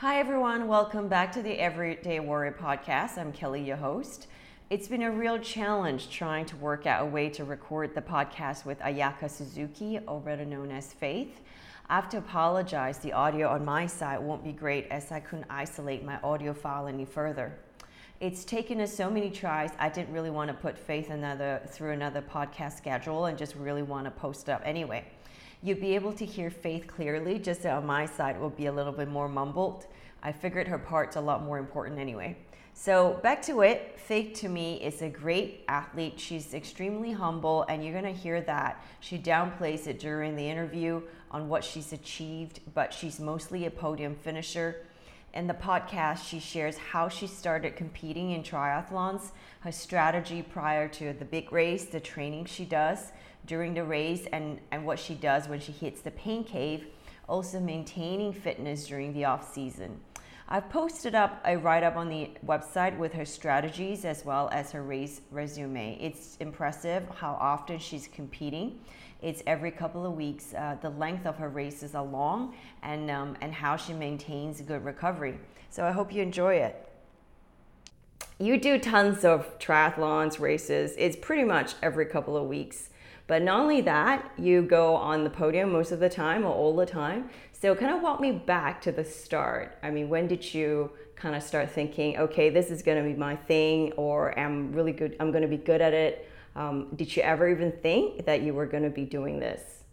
Hi, everyone. Welcome back to the Everyday Warrior podcast. I'm Kelly, your host. It's been a real challenge trying to work out a way to record the podcast with Ayaka Suzuki, or better known as Faith. I have to apologize, the audio on my side won't be great as I couldn't isolate my audio file any further. It's taken us so many tries, I didn't really want to put Faith another through another podcast schedule and just really want to post up anyway. You'll be able to hear Faith clearly, just on my side it will be a little bit more mumbled. I figured her part's a lot more important anyway. So back to it, Faith to me is a great athlete. She's extremely humble, and you're gonna hear that. She downplays it during the interview on what she's achieved, but she's mostly a podium finisher. In the podcast, she shares how she started competing in triathlons, her strategy prior to the big race, the training she does, during the race and, and what she does when she hits the pain cave, also maintaining fitness during the off season. I've posted up a write up on the website with her strategies as well as her race resume. It's impressive how often she's competing. It's every couple of weeks. Uh, the length of her races are long, and um, and how she maintains good recovery. So I hope you enjoy it. You do tons of triathlons races. It's pretty much every couple of weeks. But not only that, you go on the podium most of the time or all the time. So kind of walk me back to the start. I mean, when did you kind of start thinking, okay, this is going to be my thing, or I'm really good, I'm going to be good at it? Um, did you ever even think that you were going to be doing this?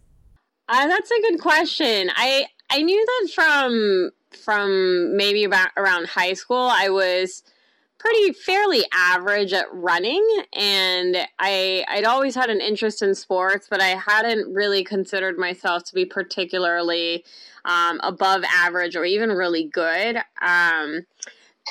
Uh, that's a good question. I I knew that from from maybe about around high school. I was pretty fairly average at running and I I'd always had an interest in sports but I hadn't really considered myself to be particularly um, above average or even really good. Um,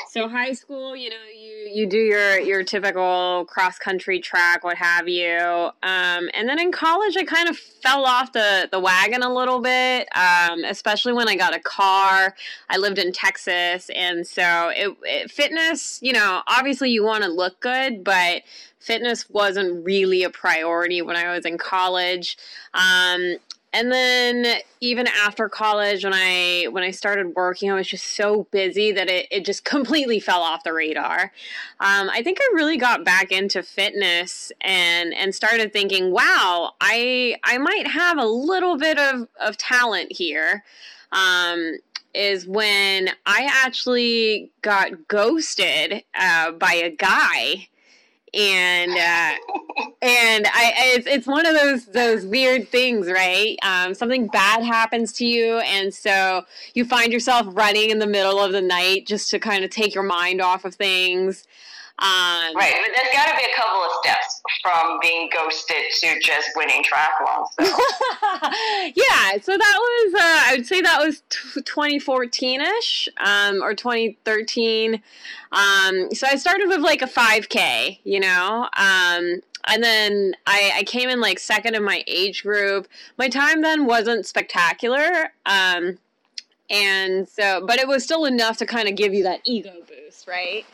so high school, you know, you you do your your typical cross country track, what have you. Um, and then in college, I kind of fell off the the wagon a little bit, um, especially when I got a car. I lived in Texas, and so it, it fitness. You know, obviously you want to look good, but fitness wasn't really a priority when I was in college. Um, and then even after college when i when i started working i was just so busy that it, it just completely fell off the radar. Um, i think i really got back into fitness and and started thinking wow i i might have a little bit of of talent here um, is when i actually got ghosted uh, by a guy and uh, and I it's, it's one of those those weird things, right? Um, something bad happens to you, and so you find yourself running in the middle of the night just to kind of take your mind off of things. Um, right, but there's got to be a couple of steps from being ghosted to just winning triathlons. So. yeah, so that was uh, I would say that was 2014 ish um, or 2013. Um, so I started with like a 5K, you know, um, and then I, I, came in like second in my age group. My time then wasn't spectacular. Um, and so, but it was still enough to kind of give you that ego boost, right?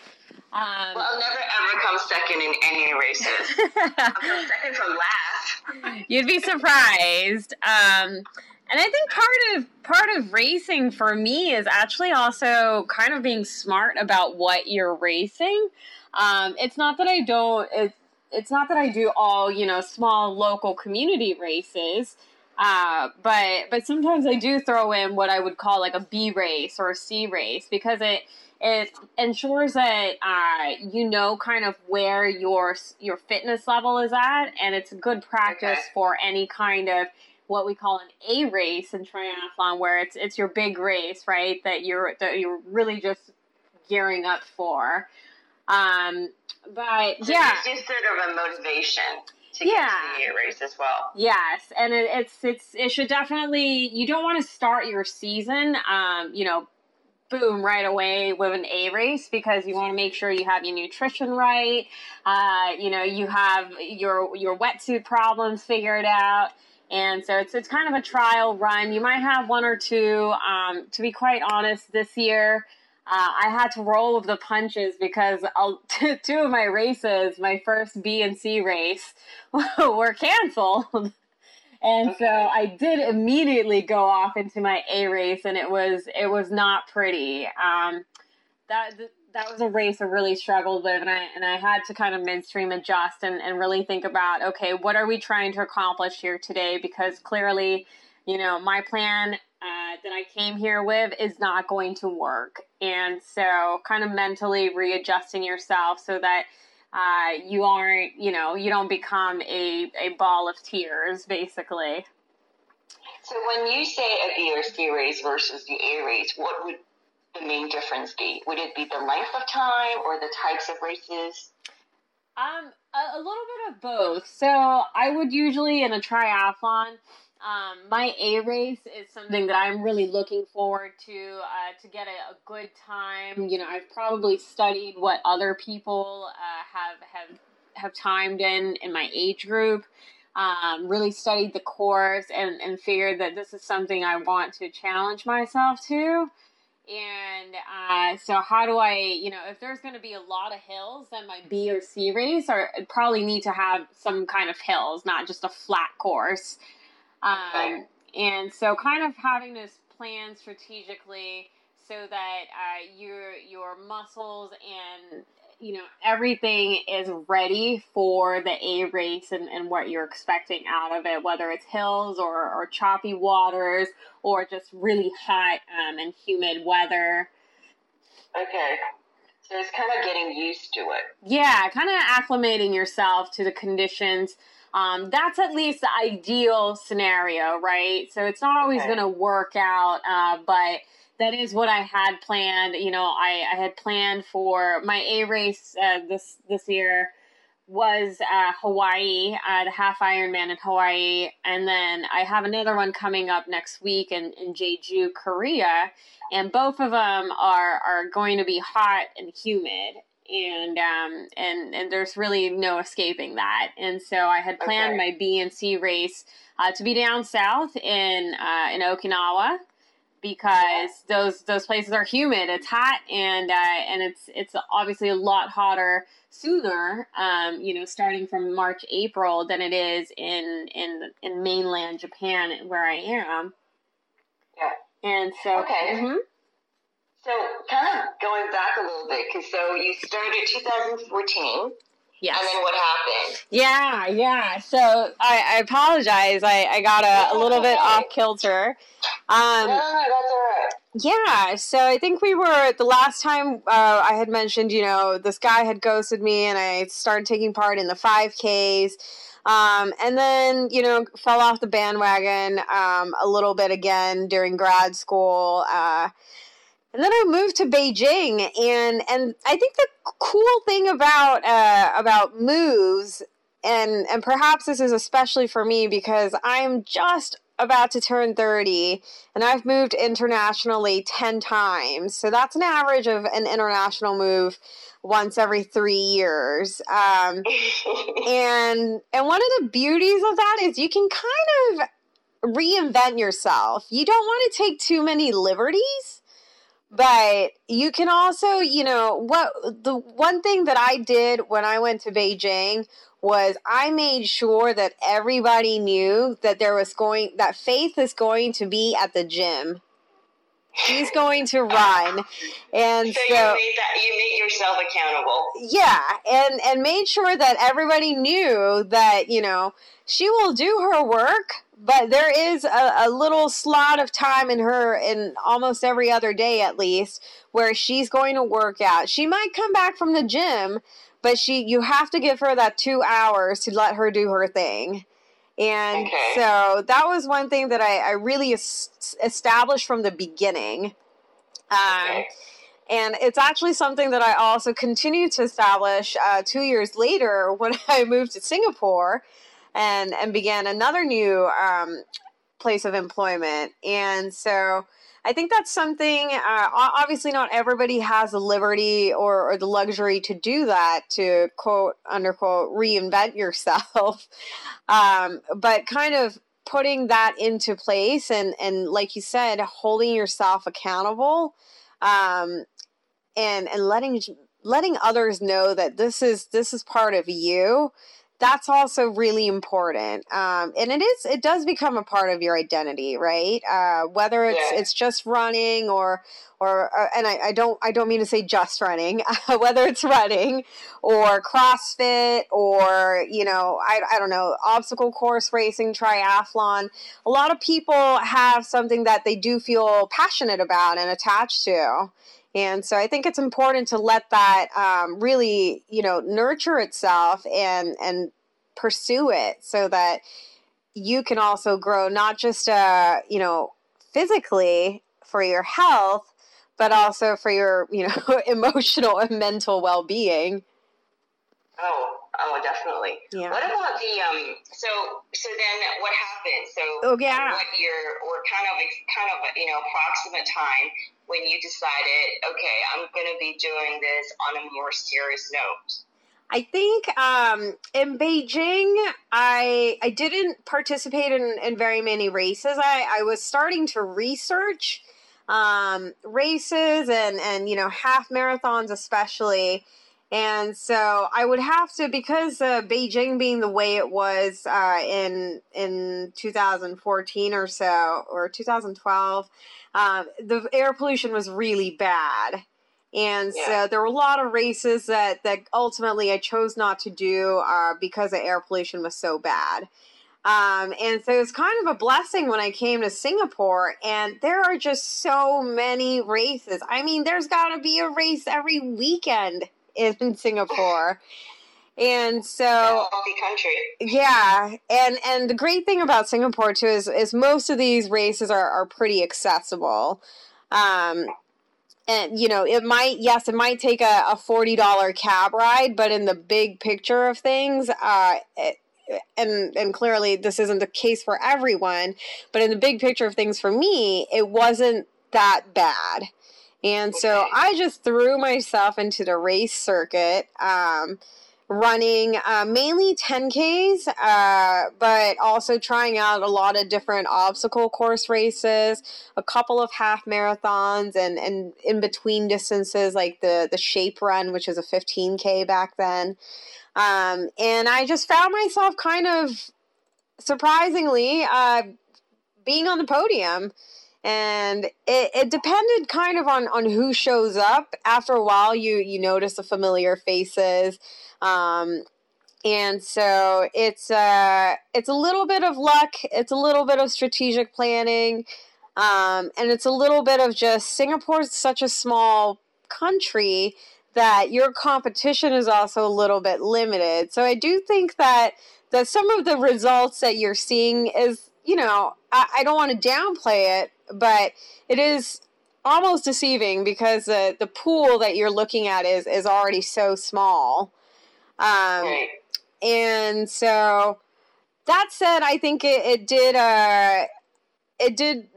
Um, well, I'll never ever come second in any races. I'll come second from last. You'd be surprised. Um, and I think part of part of racing for me is actually also kind of being smart about what you're racing. Um, it's not that I don't. It's it's not that I do all you know small local community races. Uh, but but sometimes I do throw in what I would call like a B race or a C race because it it ensures that uh, you know kind of where your your fitness level is at, and it's good practice okay. for any kind of what we call an A race in triathlon, where it's it's your big race, right? That you're that you're really just gearing up for. Um, but so yeah, it's just sort of a motivation to yeah. get to the race as well. Yes, and it, it's it's it should definitely you don't want to start your season, um, you know, boom right away with an A race because you want to make sure you have your nutrition right. Uh, you know, you have your your wetsuit problems figured out. And so it's it's kind of a trial run. You might have one or two. Um, to be quite honest, this year uh, I had to roll with the punches because two of my races, my first B and C race, were canceled. And okay. so I did immediately go off into my A race, and it was it was not pretty. Um, that that was a race I really struggled with, and I and I had to kind of midstream adjust and, and really think about okay, what are we trying to accomplish here today? Because clearly, you know, my plan uh, that I came here with is not going to work, and so kind of mentally readjusting yourself so that uh, you aren't, you know, you don't become a, a ball of tears, basically. So when you say a B or C race versus the A race, what would the main difference be? Would it be the length of time or the types of races? Um, a, a little bit of both. So I would usually in a triathlon um, my A race is something that I'm really looking forward to uh, to get a, a, good time. You know, I've probably studied what other people uh, have have have timed in in my age group. Um, really studied the course and, and figured that this is something I want to challenge myself to. And uh, so, how do I, you know, if there's going to be a lot of hills, then my B or C race, or probably need to have some kind of hills, not just a flat course. Um, and so, kind of having this plan strategically so that uh, your your muscles and you know everything is ready for the A race and, and what you're expecting out of it, whether it's hills or, or choppy waters or just really hot um, and humid weather. Okay. So it's kind of getting used to it. Yeah, kind of acclimating yourself to the conditions um, that's at least the ideal scenario, right? So it's not always okay. going to work out, uh, but that is what I had planned. You know, I, I had planned for my A race uh, this this year was uh, Hawaii, uh, the half Ironman in Hawaii, and then I have another one coming up next week in, in Jeju, Korea, and both of them are are going to be hot and humid and um, and and there's really no escaping that. And so I had planned okay. my B and C race uh, to be down south in uh, in Okinawa because those those places are humid. It's hot and uh, and it's it's obviously a lot hotter sooner. Um, you know, starting from March April than it is in in in mainland Japan where I am. Yeah. And so okay. Mm-hmm. So, kind of going back a little bit, because so you started 2014. Yes. And then what happened? Yeah, yeah. So I, I apologize. I, I got a, a little bit off kilter. Um, no, no, that's all right. Yeah, so I think we were the last time uh, I had mentioned, you know, this guy had ghosted me, and I started taking part in the 5Ks. Um, and then, you know, fell off the bandwagon um, a little bit again during grad school. Uh, and then I moved to Beijing, and and I think the cool thing about uh, about moves, and and perhaps this is especially for me because I'm just about to turn 30 and I've moved internationally 10 times. So that's an average of an international move once every 3 years. Um, and and one of the beauties of that is you can kind of reinvent yourself. You don't want to take too many liberties but you can also, you know, what the one thing that I did when I went to Beijing was I made sure that everybody knew that there was going that Faith is going to be at the gym. She's going to run, and so, so you made that you made yourself accountable. Yeah, and and made sure that everybody knew that you know she will do her work, but there is a, a, little slot of time in her in almost every other day at least where she's going to work out she might come back from the gym but she you have to give her that two hours to let her do her thing and okay. so that was one thing that i, I really es- established from the beginning um, okay. And it's actually something that I also continue to establish uh, two years later when I moved to Singapore and and began another new um, place of employment. And so I think that's something. Uh, obviously, not everybody has the liberty or, or the luxury to do that to quote unquote reinvent yourself. um, but kind of putting that into place and and like you said, holding yourself accountable. Um, and and letting letting others know that this is this is part of you that's also really important um, and it is it does become a part of your identity right uh, whether it's Yeah. it's just running or or uh, and I, I don't I don't mean to say just running whether it's running or CrossFit or you know I, I don't know obstacle course racing triathlon a lot of people have something that they do feel passionate about and attached to and so I think it's important to let that um, really, you know, nurture itself and and pursue it so that you can also grow not just uh, you know, physically for your health, but also for your, you know, emotional and mental well-being. Oh, oh, definitely. Yeah. What about the um? So, so then what happened? So, Oh, yeah. What year, or kind of, kind of, you know, approximate time when you decided, okay, I'm going to be doing this on a more serious note? I think um, in Beijing, I I didn't participate in, in very many races. I, I was starting to research um, races and and you know half marathons especially, and so I would have to because uh, Beijing being the way it was uh, in in 2014 or so or 2012, um, the air pollution was really bad. And Yeah. so there were a lot of races that, that ultimately I chose not to do uh, because the air pollution was so bad. Um, and so it's kind of a blessing when I came to Singapore, and there are just so many races. I mean, there's got to be a race every weekend in Singapore. And so country. yeah, and and the great thing about Singapore too is is most of these races are are pretty accessible. Um, and you know, it might yes, it might take a, a forty dollar cab ride, but in the big picture of things, uh, it, and and clearly this isn't the case for everyone, but in the big picture of things for me, it wasn't that bad. And so Okay. I just threw myself into the race circuit. Um, running uh, mainly 10Ks, uh, but also trying out a lot of different obstacle course races, a couple of half marathons, and, and in between distances like the, the Shape Run, which is a 15K back then. Um, and I just found myself kind of surprisingly uh, being on the podium. And it, it depended kind of on, on who shows up. After a while, you you notice the familiar faces, um, and so it's uh, it's a little bit of luck. It's a little bit of strategic planning, um, and it's a little bit of just Singapore's such a small country that your competition is also a little bit limited. So I do think that that some of the results that you're seeing is you know I, I don't want to downplay it, but it is almost deceiving because the the pool that you're looking at is is already so small. Um, Right. and so that said, I think it, it did uh it did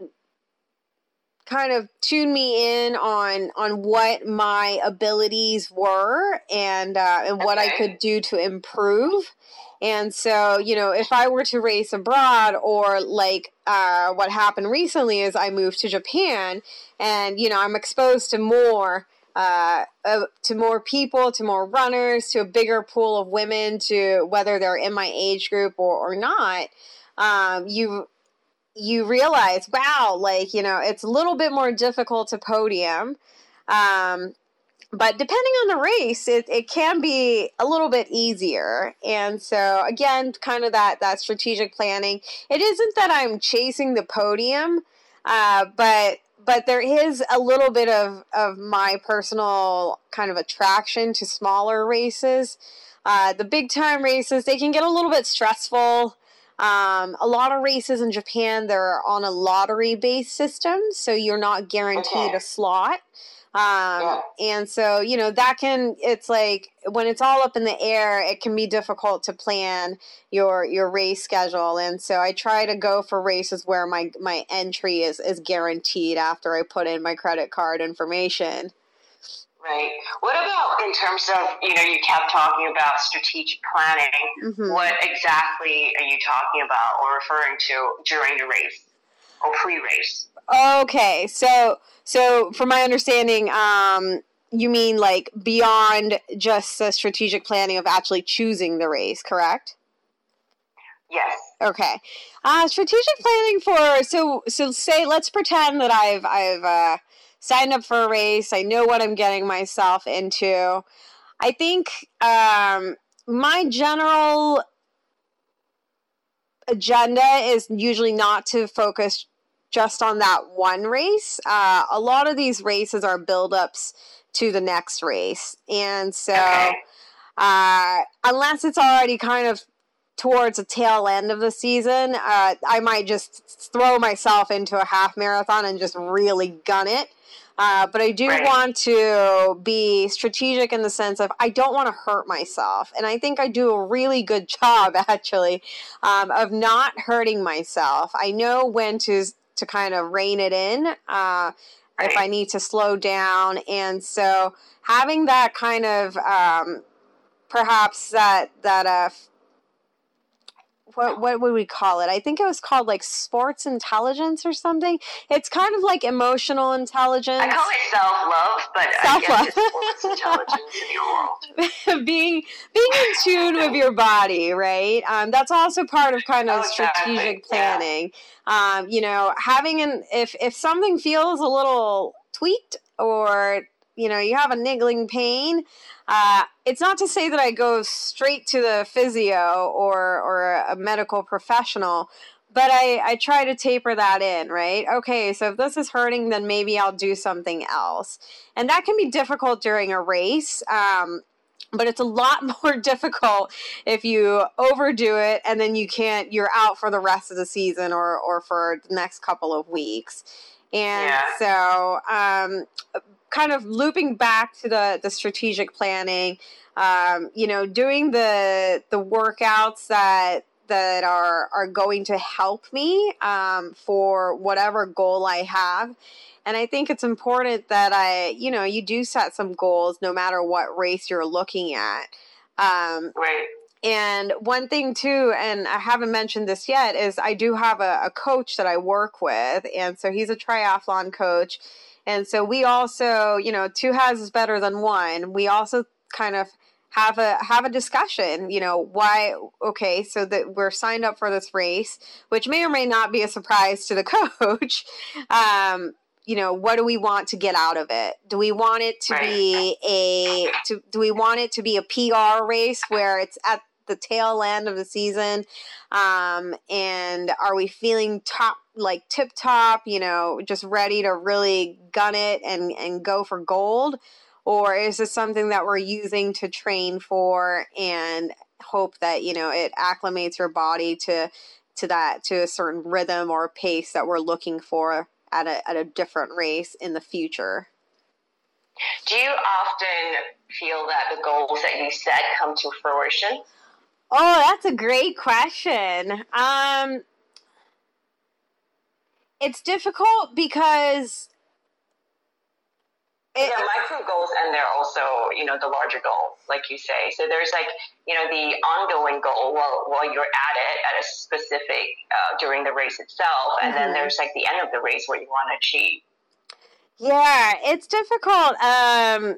kind of tune me in on on what my abilities were and uh, and what I could do to improve. And so, you know, if I were to race abroad or like uh, what happened recently is I moved to Japan and, you know, I'm exposed to more uh, uh, to more people, to more runners, to a bigger pool of women, to whether they're in my age group or, or not, um, you you realize, wow, like you know, it's a little bit more difficult to podium. Um, but depending on the race, it, it can be a little bit easier. And so again, kind of that that strategic planning. It isn't that I'm chasing the podium, uh, but but there is a little bit of, of my personal kind of attraction to smaller races. Uh, the big time races, they can get a little bit stressful. Um, a lot of races in Japan, they're on a lottery based system, so you're not guaranteed Okay. a slot. Um, Yeah. and so, you know, that can, it's like when it's all up in the air, it can be difficult to plan your, your race schedule. And so I try to go for races where my, my entry is, is guaranteed after I put in my credit card information. Right. What about in terms of, you know, you kept talking about strategic planning. Mhm. What exactly are you talking about or referring to during the race or pre race? Okay, so so from my understanding, um, you mean like beyond just the strategic planning of actually choosing the race, correct? Yes. Okay. Uh, strategic planning for so so say let's pretend that I've I've uh, signed up for a race. I know what I'm getting myself into. I think um, my general agenda is usually not to focus just on that one race. Uh, a lot of these races are buildups to the next race, and so Okay. uh, unless it's already kind of towards the tail end of the season, uh, I might just throw myself into a half marathon and just really gun it. Uh, but I do Right. want to be strategic in the sense of I don't want to hurt myself. And I think I do a really good job, actually, um, of not hurting myself. I know when to, to kind of rein it in. Uh, if I need to slow down. And so having that kind of um, perhaps that that uh what what would we call it? I think it was called like sports intelligence or something. It's kind of like emotional intelligence. I call it self love, but Self-love. guess it's sports intelligence in your world. being being in tune with your body, right? Um, that's also part of kind of Oh, exactly. strategic Yeah. planning. Um, you know, having an if if something feels a little tweaked or you know you have a niggling pain, uh, it's not to say that I go straight to the physio or or a medical professional. But I, I try to taper that in, right? Okay, so if this is hurting, then maybe I'll do something else. And that can be difficult during a race. Um, but it's a lot more difficult if you overdo it and then you can't you're out for the rest of the season or or for the next couple of weeks and Yeah. so um kind of looping back to the the strategic planning um you know doing the the workouts that that are are going to help me um, for whatever goal I have. And I think it's important that I, you know, you do set some goals no matter what race you're looking at. Um, Right. and one thing too, and I haven't mentioned this yet, is I do have a, a coach that I work with, and so he's a triathlon coach, and so we also, you know, two has is better than one. We also kind of have a have a discussion. You know, why? Okay, so that we're signed up for this race, which may or may not be a surprise to the coach. Um, you know, what do we want to get out of it? Do we want it to be a to, do we want it to be a PR race where it's at the tail end of the season? Um, and are we feeling top like tip top, you know, just ready to really gun it and, and go for gold? Or is this something that we're using to train for and hope that, you know, it acclimates your body to to that to a certain rhythm or pace that we're looking for at a at a different race in the future? Do you often feel that the goals that you set come to fruition? Oh, that's a great question. Um, it's difficult because it, There micro goals and they're also, you know, the larger goal, like you say. So there's like, you know, the ongoing goal while, while you're at it at a specific, uh, during the race itself. And Mhm. then there's like the end of the race where you want to achieve. yeah, it's difficult. Um,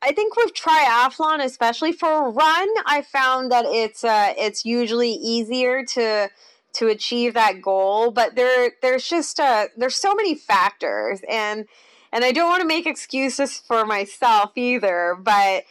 I think with triathlon, especially for a run, I found that it's uh, it's usually easier to to achieve that goal. But there there's just uh, there's so many factors, and and I don't want to make excuses for myself either. But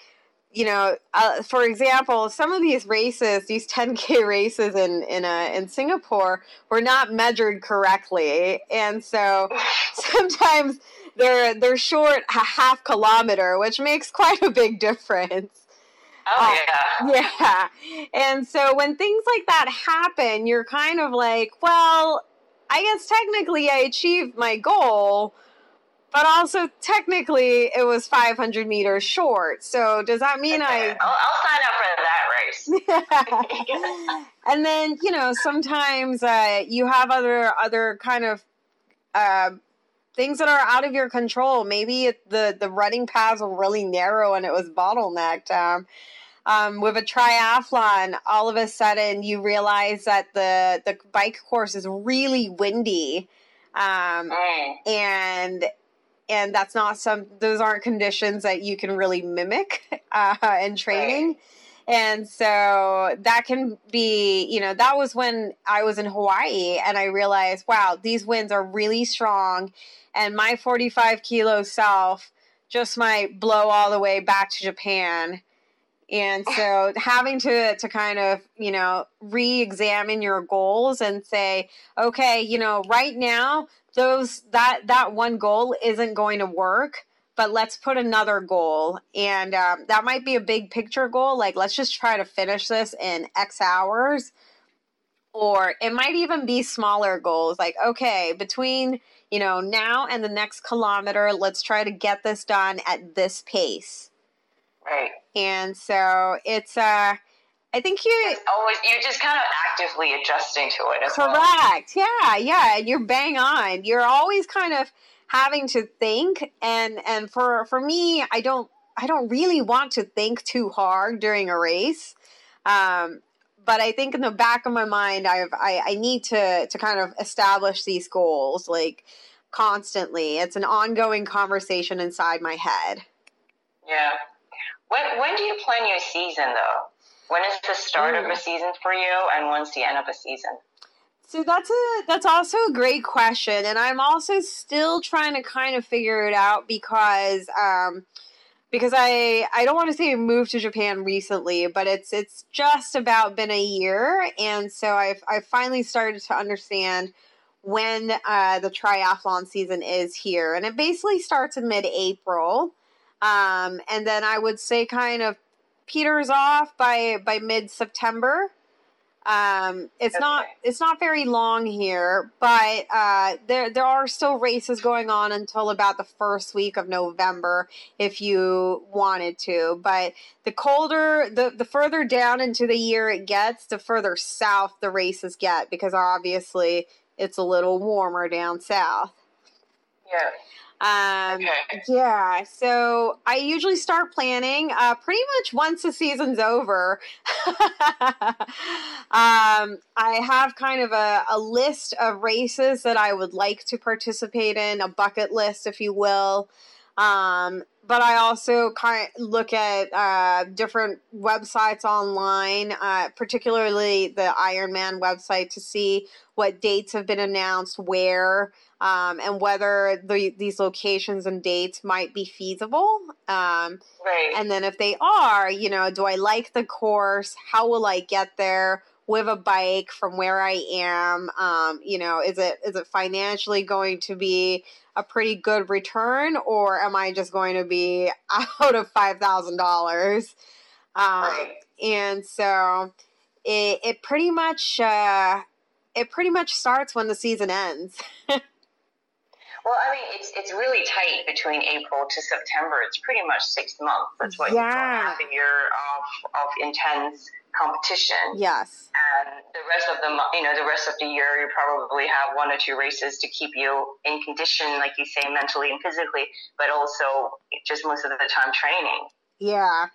you know, uh, for example, some of these races, these 10k races in in uh, in Singapore, were not measured correctly, and so sometimes they're they're short a half kilometer, which makes quite a big difference. Oh, Uh, yeah. Yeah. And so when things like that happen, you're kind of like, well, I guess technically I achieved my goal, but also technically it was 500 meters short. So does that mean I I'll, I'll sign up for that race. and then you know sometimes uh, you have other other kind of uh, things that are out of your control. Maybe it, the the running paths were really narrow and it was bottlenecked. Um, um, with a triathlon, all of a sudden you realize that the the bike course is really windy. Um, Mm. and and that's not some those aren't conditions that you can really mimic uh, in training. Right. And so that can be, you know, that was when I was in Hawaii and I realized, wow, these winds are really strong. And my 45 kilo self just might blow all the way back to Japan. And so having to to kind of, you know, re-examine your goals and say, okay, you know, right now those that that one goal isn't going to work but let's put another goal and um, that might be a big picture goal like let's just try to finish this in x hours or it might even be smaller goals like okay between you know now and the next kilometer let's try to get this done at this pace right and so it's uh I think you it's always you're just kind of actively adjusting to it. correct. Well. Yeah, yeah. And you're bang on. You're always kind of having to think, and and for for me, I don't I don't really want to think too hard during a race. Um, but I think in the back of my mind, I've I, I need to to kind of establish these goals like constantly. It's an ongoing conversation inside my head. Yeah. When when do you plan your season though? When is the start of a season for you, and when's the end of a season? So that's a that's also a great question, and I'm also still trying to kind of figure it out because um, because I I don't want to say I moved to Japan recently, but it's it's just about been a year, and so I've I've finally started to understand when uh, the triathlon season is here, and it basically starts in mid-April, um, and then I would say kind of peters off by by mid September. Um, it's okay. not it's not very long here, but uh, there there are still races going on until about the first week of November if you wanted to. But the colder the the further down into the year it gets, the further south the races get because obviously it's a little warmer down south. Yeah. Um, okay. Yeah, so I usually start planning uh, pretty much once the season's over. um, I have kind of a, a list of races that I would like to participate in, a bucket list, if you will. Um, but I also kind of look at uh, different websites online, uh, particularly the Ironman website, to see what dates have been announced, where um, and whether the, these locations and dates might be feasible. Um, right. And then if they are, you know, do I like the course? How will I get there? With a bike from where I am? Um, you know, is it is it financially going to be a pretty good return, or am I just going to be out of five thousand um, dollars? And so it it pretty much uh, it pretty much starts when the season ends. Well, I mean, it's it's really tight between April to September. It's pretty much six months. That's what yeah. you call half a year of, of intense competition. Yes. And the rest of the you know the rest of the year, you probably have one or two races to keep you in condition, like you say, mentally and physically, but also just most of the time training. Yeah.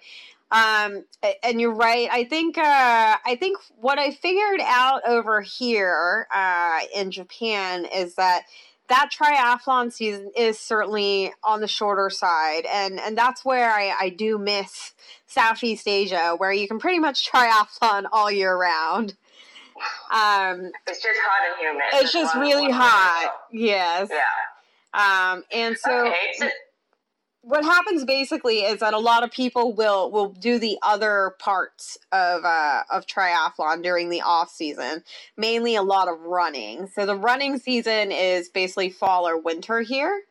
Um, and you're right. I think uh, I think what I figured out over here uh, in Japan is that that triathlon season is certainly on the shorter side and and that's where I, I do miss Southeast Asia where you can pretty much triathlon all year round. Um, it's just hot and humid. It's just really hot. Yes. Yeah. Um, and so, okay, so what happens basically is that a lot of people will will do the other parts of uh, of triathlon during the off season, mainly a lot of running. So the running season is basically fall or winter here.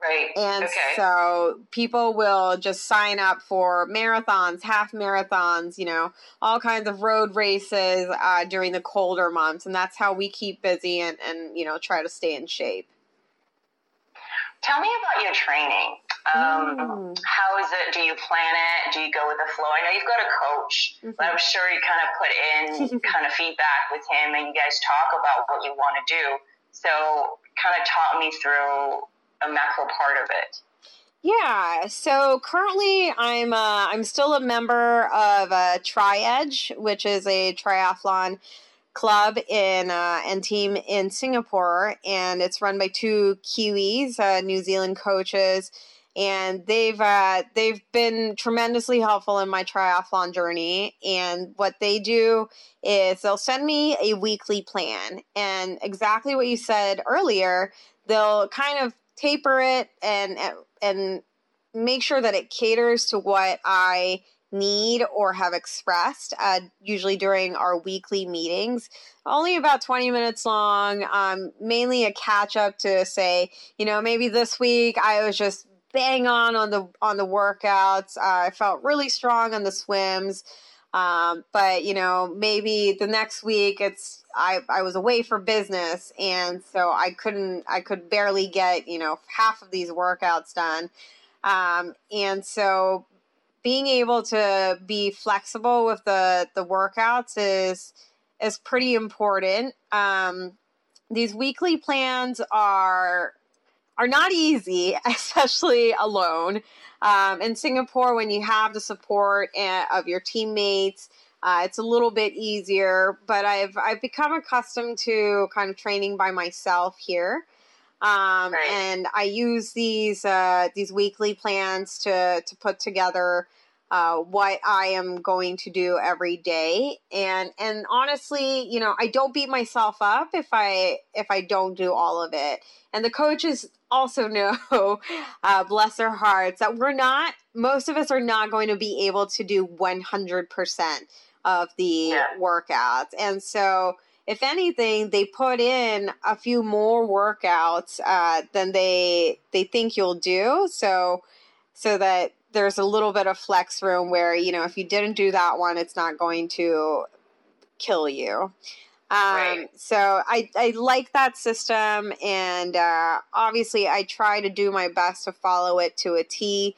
Right. And okay. so people will just sign up for marathons, half marathons, you know, all kinds of road races uh, during the colder months, and that's how we keep busy and and you know try to stay in shape. Tell me about your training. Um, mm. How is it? Do you plan it? Do you go with the flow? I know you've got a coach, mm-hmm. but I'm sure you kind of put in kind of feedback with him and you guys talk about what you want to do. So, kind of talk me through a macro part of it. Yeah, so currently I'm uh, I'm still a member of uh, Tri Edge, which is a triathlon club in uh, and team in Singapore, and it's run by two Kiwis, uh, New Zealand coaches, and they've uh, they've been tremendously helpful in my triathlon journey. And what they do is they'll send me a weekly plan, and exactly what you said earlier, they'll kind of taper it and and make sure that it caters to what I need or have expressed, uh, usually during our weekly meetings. Only about 20 minutes long, um, mainly a catch up to say, you know, maybe this week I was just bang on on the on the workouts. Uh, I felt really strong on the swims. Um, but you know, maybe the next week it's I, I was away for business and so I couldn't I could barely get, you know, half of these workouts done. Um, and so being able to be flexible with the the workouts is is pretty important. Um, these weekly plans are are not easy, especially alone. Um, in Singapore, when you have the support eh, of your teammates, uh, it's a little bit easier. But I've I've become accustomed to kind of training by myself here. Um, right. And I use these uh, these weekly plans to to put together uh, what I am going to do every day. And and honestly, you know, I don't beat myself up if I if I don't do all of it. And the coaches also know, uh, bless their hearts, that we're not. Most of us are not going to be able to do one hundred percent of the yeah. workouts, and so if anything, they put in a few more workouts uh, than they they think you'll do. So so that there's a little bit of flex room where you know if you didn't do that one, it's not going to kill you. Um, right. So I, I like that system, and uh, obviously I try to do my best to follow it to a T.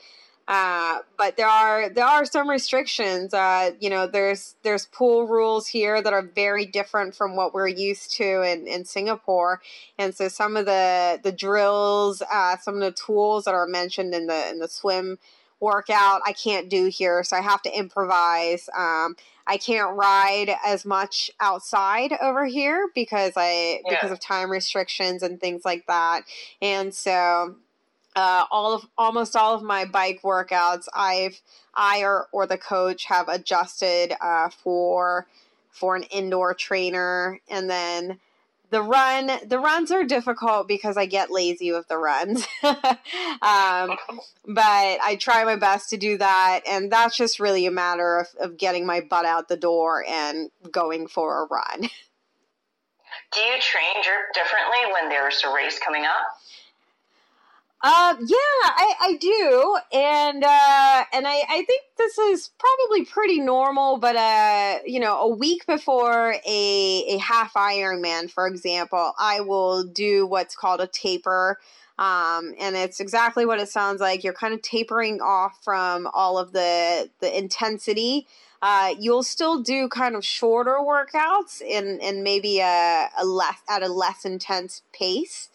Uh, but there are there are some restrictions. Uh, you know, there's there's pool rules here that are very different from what we're used to in, in Singapore, and so some of the the drills, uh, some of the tools that are mentioned in the in the swim workout, I can't do here, so I have to improvise. Um, I can't ride as much outside over here because I yeah. because of time restrictions and things like that, and so uh, all of almost all of my bike workouts I've I or, or the coach have adjusted uh, for for an indoor trainer. And then the run the runs are difficult because I get lazy with the runs. Um, but I try my best to do that. And that's just really a matter of, of getting my butt out the door and going for a run. Do you train differently when there's a race coming up uh, yeah, I, I do, and uh, and I, I think this is probably pretty normal. But uh, you know, a week before a a half Ironman, for example, I will do what's called a taper. Um, and it's exactly what it sounds like. You're kind of tapering off from all of the the intensity. Uh, you'll still do kind of shorter workouts and and maybe a, a less at a less intense pace.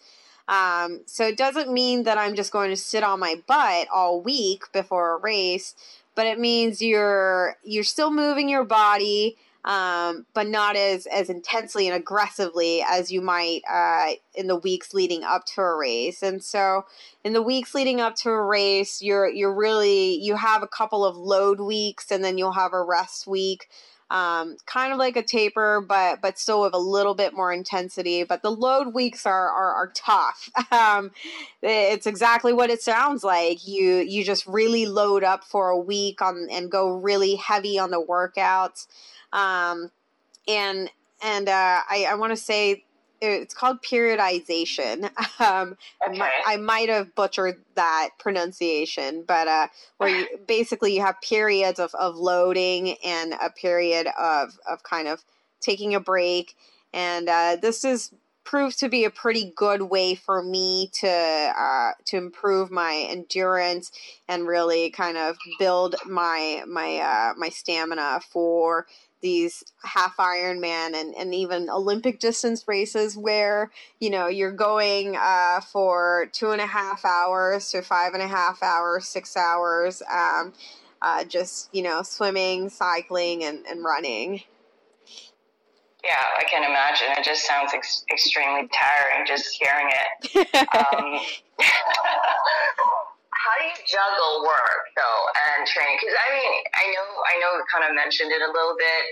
Um, so it doesn't mean that I'm just going to sit on my butt all week before a race, but it means you're you're still moving your body, um, but not as as intensely and aggressively as you might uh, in the weeks leading up to a race. And so, in the weeks leading up to a race, you're you're really you have a couple of load weeks, and then you'll have a rest week um, kind of like a taper, but but still with a little bit more intensity. But the load weeks are are, are tough. Um, it's exactly what it sounds like. You you just really load up for a week on and go really heavy on the workouts. Um, and and uh, I, I want to say it's called periodization. Um, okay. I might have butchered that pronunciation, but uh, where you basically you have periods of, of loading and a period of, of kind of taking a break. And uh, this is proved to be a pretty good way for me to uh, to improve my endurance and really kind of build my my uh, my stamina for these half Ironman and, and even Olympic distance races where, you know, you're going uh, for two and a half hours to five and a half hours, six hours, um, uh, just, you know, swimming, cycling, and, and running. Yeah, I can imagine. It just sounds ex- extremely tiring just hearing it. um, how do you juggle work though and training? Because I mean, I know, I know, we kind of mentioned it a little bit,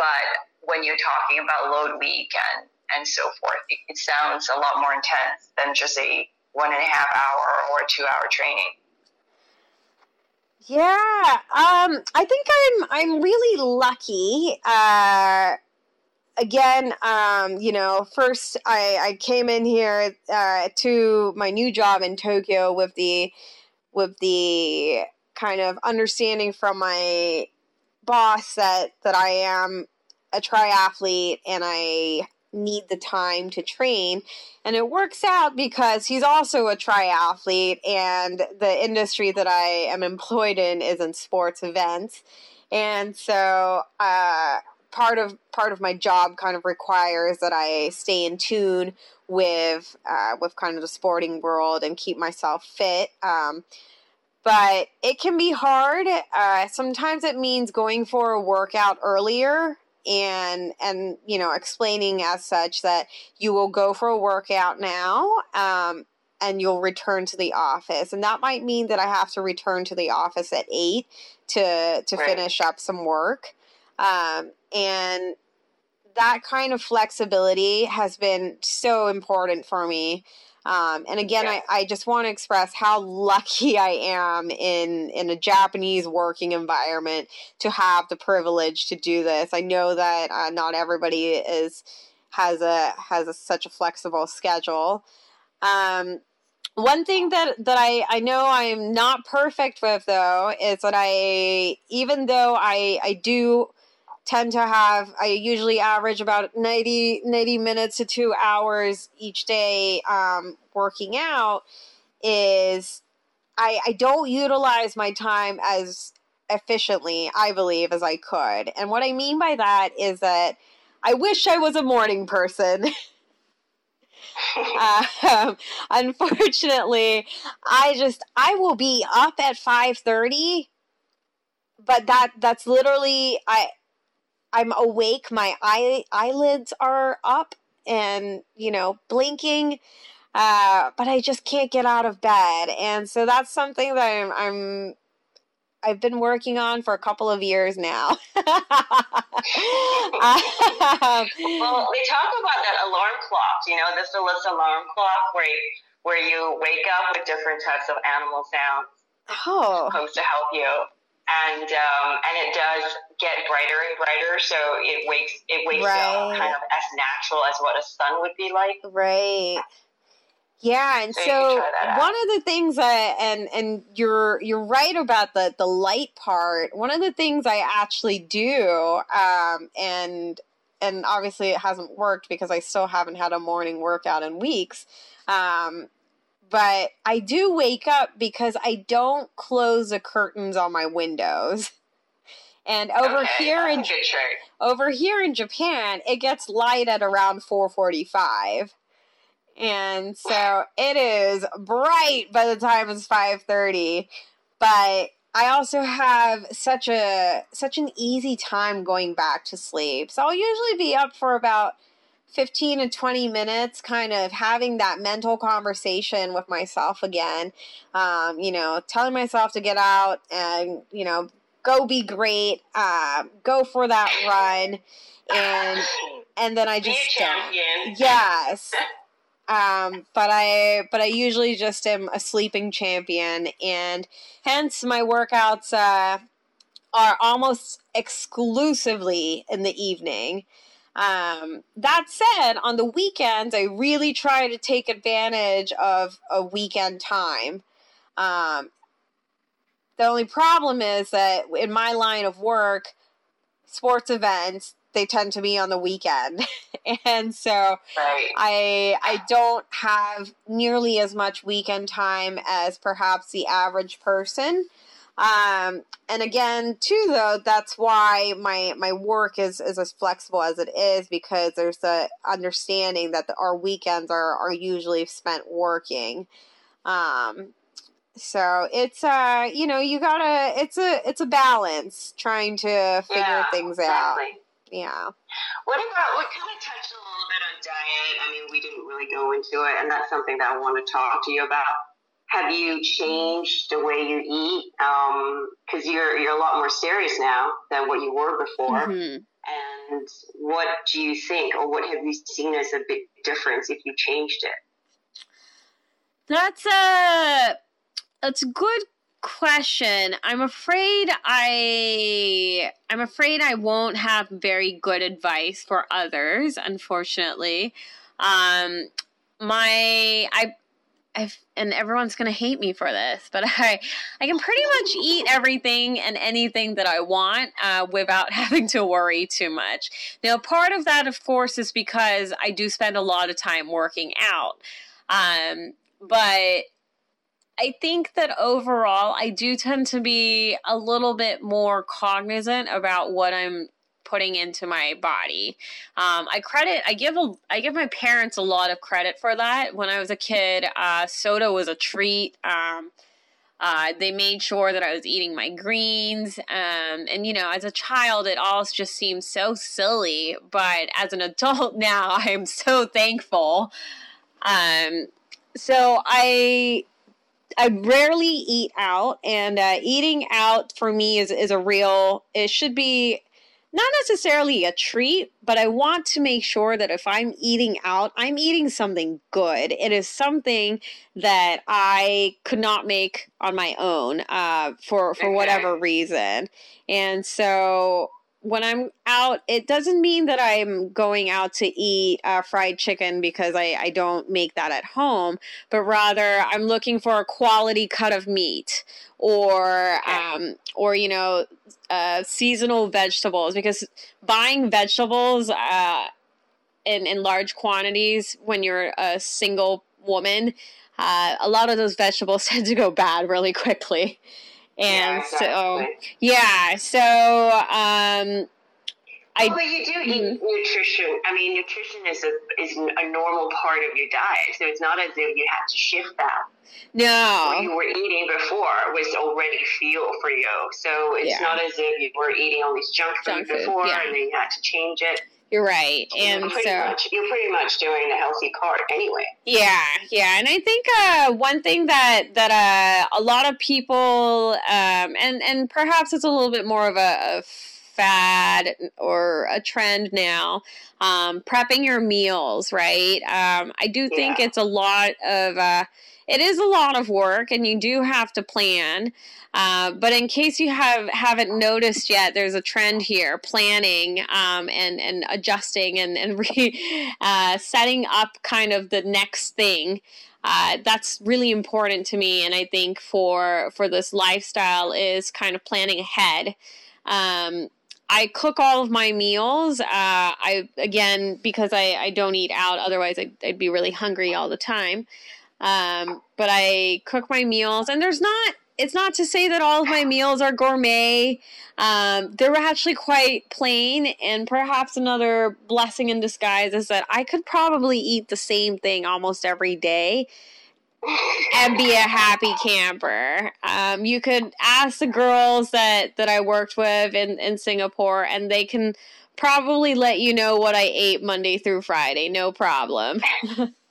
but when you're talking about load week and and so forth, it, it sounds a lot more intense than just a one and a half hour or two hour training. Yeah, um, I think I'm I'm really lucky. Uh, again, um, you know, first I, I came in here uh, to my new job in Tokyo with the with the kind of understanding from my boss that that I am a triathlete and I need the time to train. And it works out because he's also a triathlete, and the industry that I am employed in is in sports events. And so, uh, part of part of my job kind of requires that I stay in tune with uh, with kind of the sporting world and keep myself fit. Um, but it can be hard. Uh, sometimes it means going for a workout earlier and and you know explaining as such that you will go for a workout now um, and you'll return to the office and that might mean that i have to return to the office at 8 to to right. finish up some work um, and that kind of flexibility has been so important for me um, and again, I, I just want to express how lucky I am in in a Japanese working environment to have the privilege to do this. I know that uh, not everybody is has a has a, such a flexible schedule. Um, one thing that that I I know I am not perfect with though is that I even though I I do tend to have i usually average about 90, 90 minutes to two hours each day um, working out is I, I don't utilize my time as efficiently i believe as i could. And what i mean by that is that i wish i was a morning person. Um, unfortunately i just i will be up at 5.30 but that that's literally i I'm awake, my eye eyelids are up and, you know, blinking. Uh, but I just can't get out of bed. And so that's something that I'm, I'm I've been working on for a couple of years now. um, well, they talk about that alarm clock, you know, this Alexa alarm clock where you, where you wake up with different types of animal sounds. Oh. Supposed to help you and um, and it does get brighter and brighter, so it wakes it wakes right. up kind of as natural as what a sun would be like. Right. Yeah, and so, so one of the things I and and you're you're right about the the light part. One of the things I actually do, um, and and obviously it hasn't worked because I still haven't had a morning workout in weeks. Um, but I do wake up because I don't close the curtains on my windows. And over okay, here in over here in Japan, it gets light at around 4:45. And so it is bright by the time it's 5:30, but I also have such a such an easy time going back to sleep. So I'll usually be up for about 15 to 20 minutes kind of having that mental conversation with myself again. Um, you know telling myself to get out and you know go be great uh, go for that run. And and then i just yes. Um, but I but I usually just am a sleeping champion, and hence my workouts uh, are almost exclusively in the evening. Um, that said, on the weekends, I really try to take advantage of a weekend time. Um, the only problem is that in my line of work, sports events they tend to be on the weekend, and so right. I I don't have nearly as much weekend time as perhaps the average person. Um, and again, too, though, that's why my my work is is as flexible as it is because there's the understanding that the, our weekends are are usually spent working. Um, so it's uh, you know, you gotta it's a it's a balance trying to figure yeah, things exactly. out. Yeah. What about, we kind of touched a little bit on diet. I mean, we didn't really go into it, and that's something that I want to talk to you about. Have you changed the way you eat? Because um, you're you're a lot more serious now than what you were before. Mm-hmm. And what do you think, or what have you seen as a big difference if you changed it? That's a that's a good question. I'm afraid I I'm afraid I won't have very good advice for others, unfortunately. Um my I I've, and everyone's gonna hate me for this, but I I can pretty much eat everything and anything that I want uh, without having to worry too much. Now, part of that, of course, is because I do spend a lot of time working out. Um, but I think that overall, I do tend to be a little bit more cognizant about what I'm putting into my body. Um, I credit, I give a, I give my parents a lot of credit for that. When I was a kid, uh, soda was a treat. Um, uh, they made sure that I was eating my greens. Um, and, you know, as a child, it all just seemed so silly. But as an adult now, I am so thankful. Um, so I I rarely eat out, and uh, eating out for me is is a real. It should be not necessarily a treat, but I want to make sure that if I'm eating out, I'm eating something good. It is something that I could not make on my own uh, for for whatever reason, and so when I'm out, it doesn't mean that I'm going out to eat uh, fried chicken because I, I don't make that at home, but rather I'm looking for a quality cut of meat or um, or you know uh, seasonal vegetables because buying vegetables uh, in in large quantities when you're a single woman, uh, a lot of those vegetables tend to go bad really quickly. And yeah, so, yeah, so, um, I, well, you do eat mm-hmm. nutrition. I mean, nutrition is a is a normal part of your diet, so it's not as if you had to shift that. No, what you were eating before was already fuel for you, so it's yeah. not as if you were eating all these junk food junk before yeah. and then you had to change it. You're right, and you're so much, you're pretty much doing a healthy cart anyway. Yeah, yeah, and I think uh, one thing that that uh, a lot of people, um, and and perhaps it's a little bit more of a, a fad or a trend now, um, prepping your meals. Right, um, I do think yeah. it's a lot of. Uh, it is a lot of work, and you do have to plan. Uh, but in case you have haven't noticed yet, there's a trend here: planning um, and and adjusting and and re, uh, setting up kind of the next thing. Uh, that's really important to me, and I think for for this lifestyle is kind of planning ahead. Um, I cook all of my meals. Uh, I again because I, I don't eat out, otherwise I'd, I'd be really hungry all the time. Um, but I cook my meals, and there's not it's not to say that all of my meals are gourmet. Um, they're actually quite plain, and perhaps another blessing in disguise is that I could probably eat the same thing almost every day and be a happy camper. Um, you could ask the girls that, that I worked with in, in Singapore, and they can probably let you know what I ate Monday through Friday, no problem.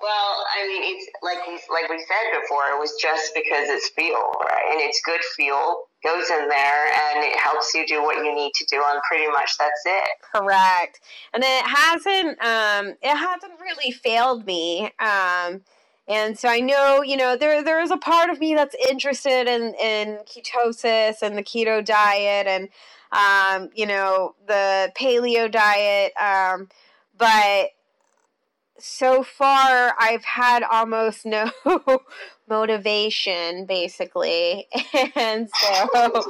Well, I mean, it's like we like we said before. It was just because it's fuel, right? And it's good fuel goes in there, and it helps you do what you need to do. And pretty much that's it. Correct. And it hasn't. Um, it hasn't really failed me. Um, and so I know, you know, there there is a part of me that's interested in in ketosis and the keto diet, and um, you know, the paleo diet. Um, but so far I've had almost no motivation basically. And so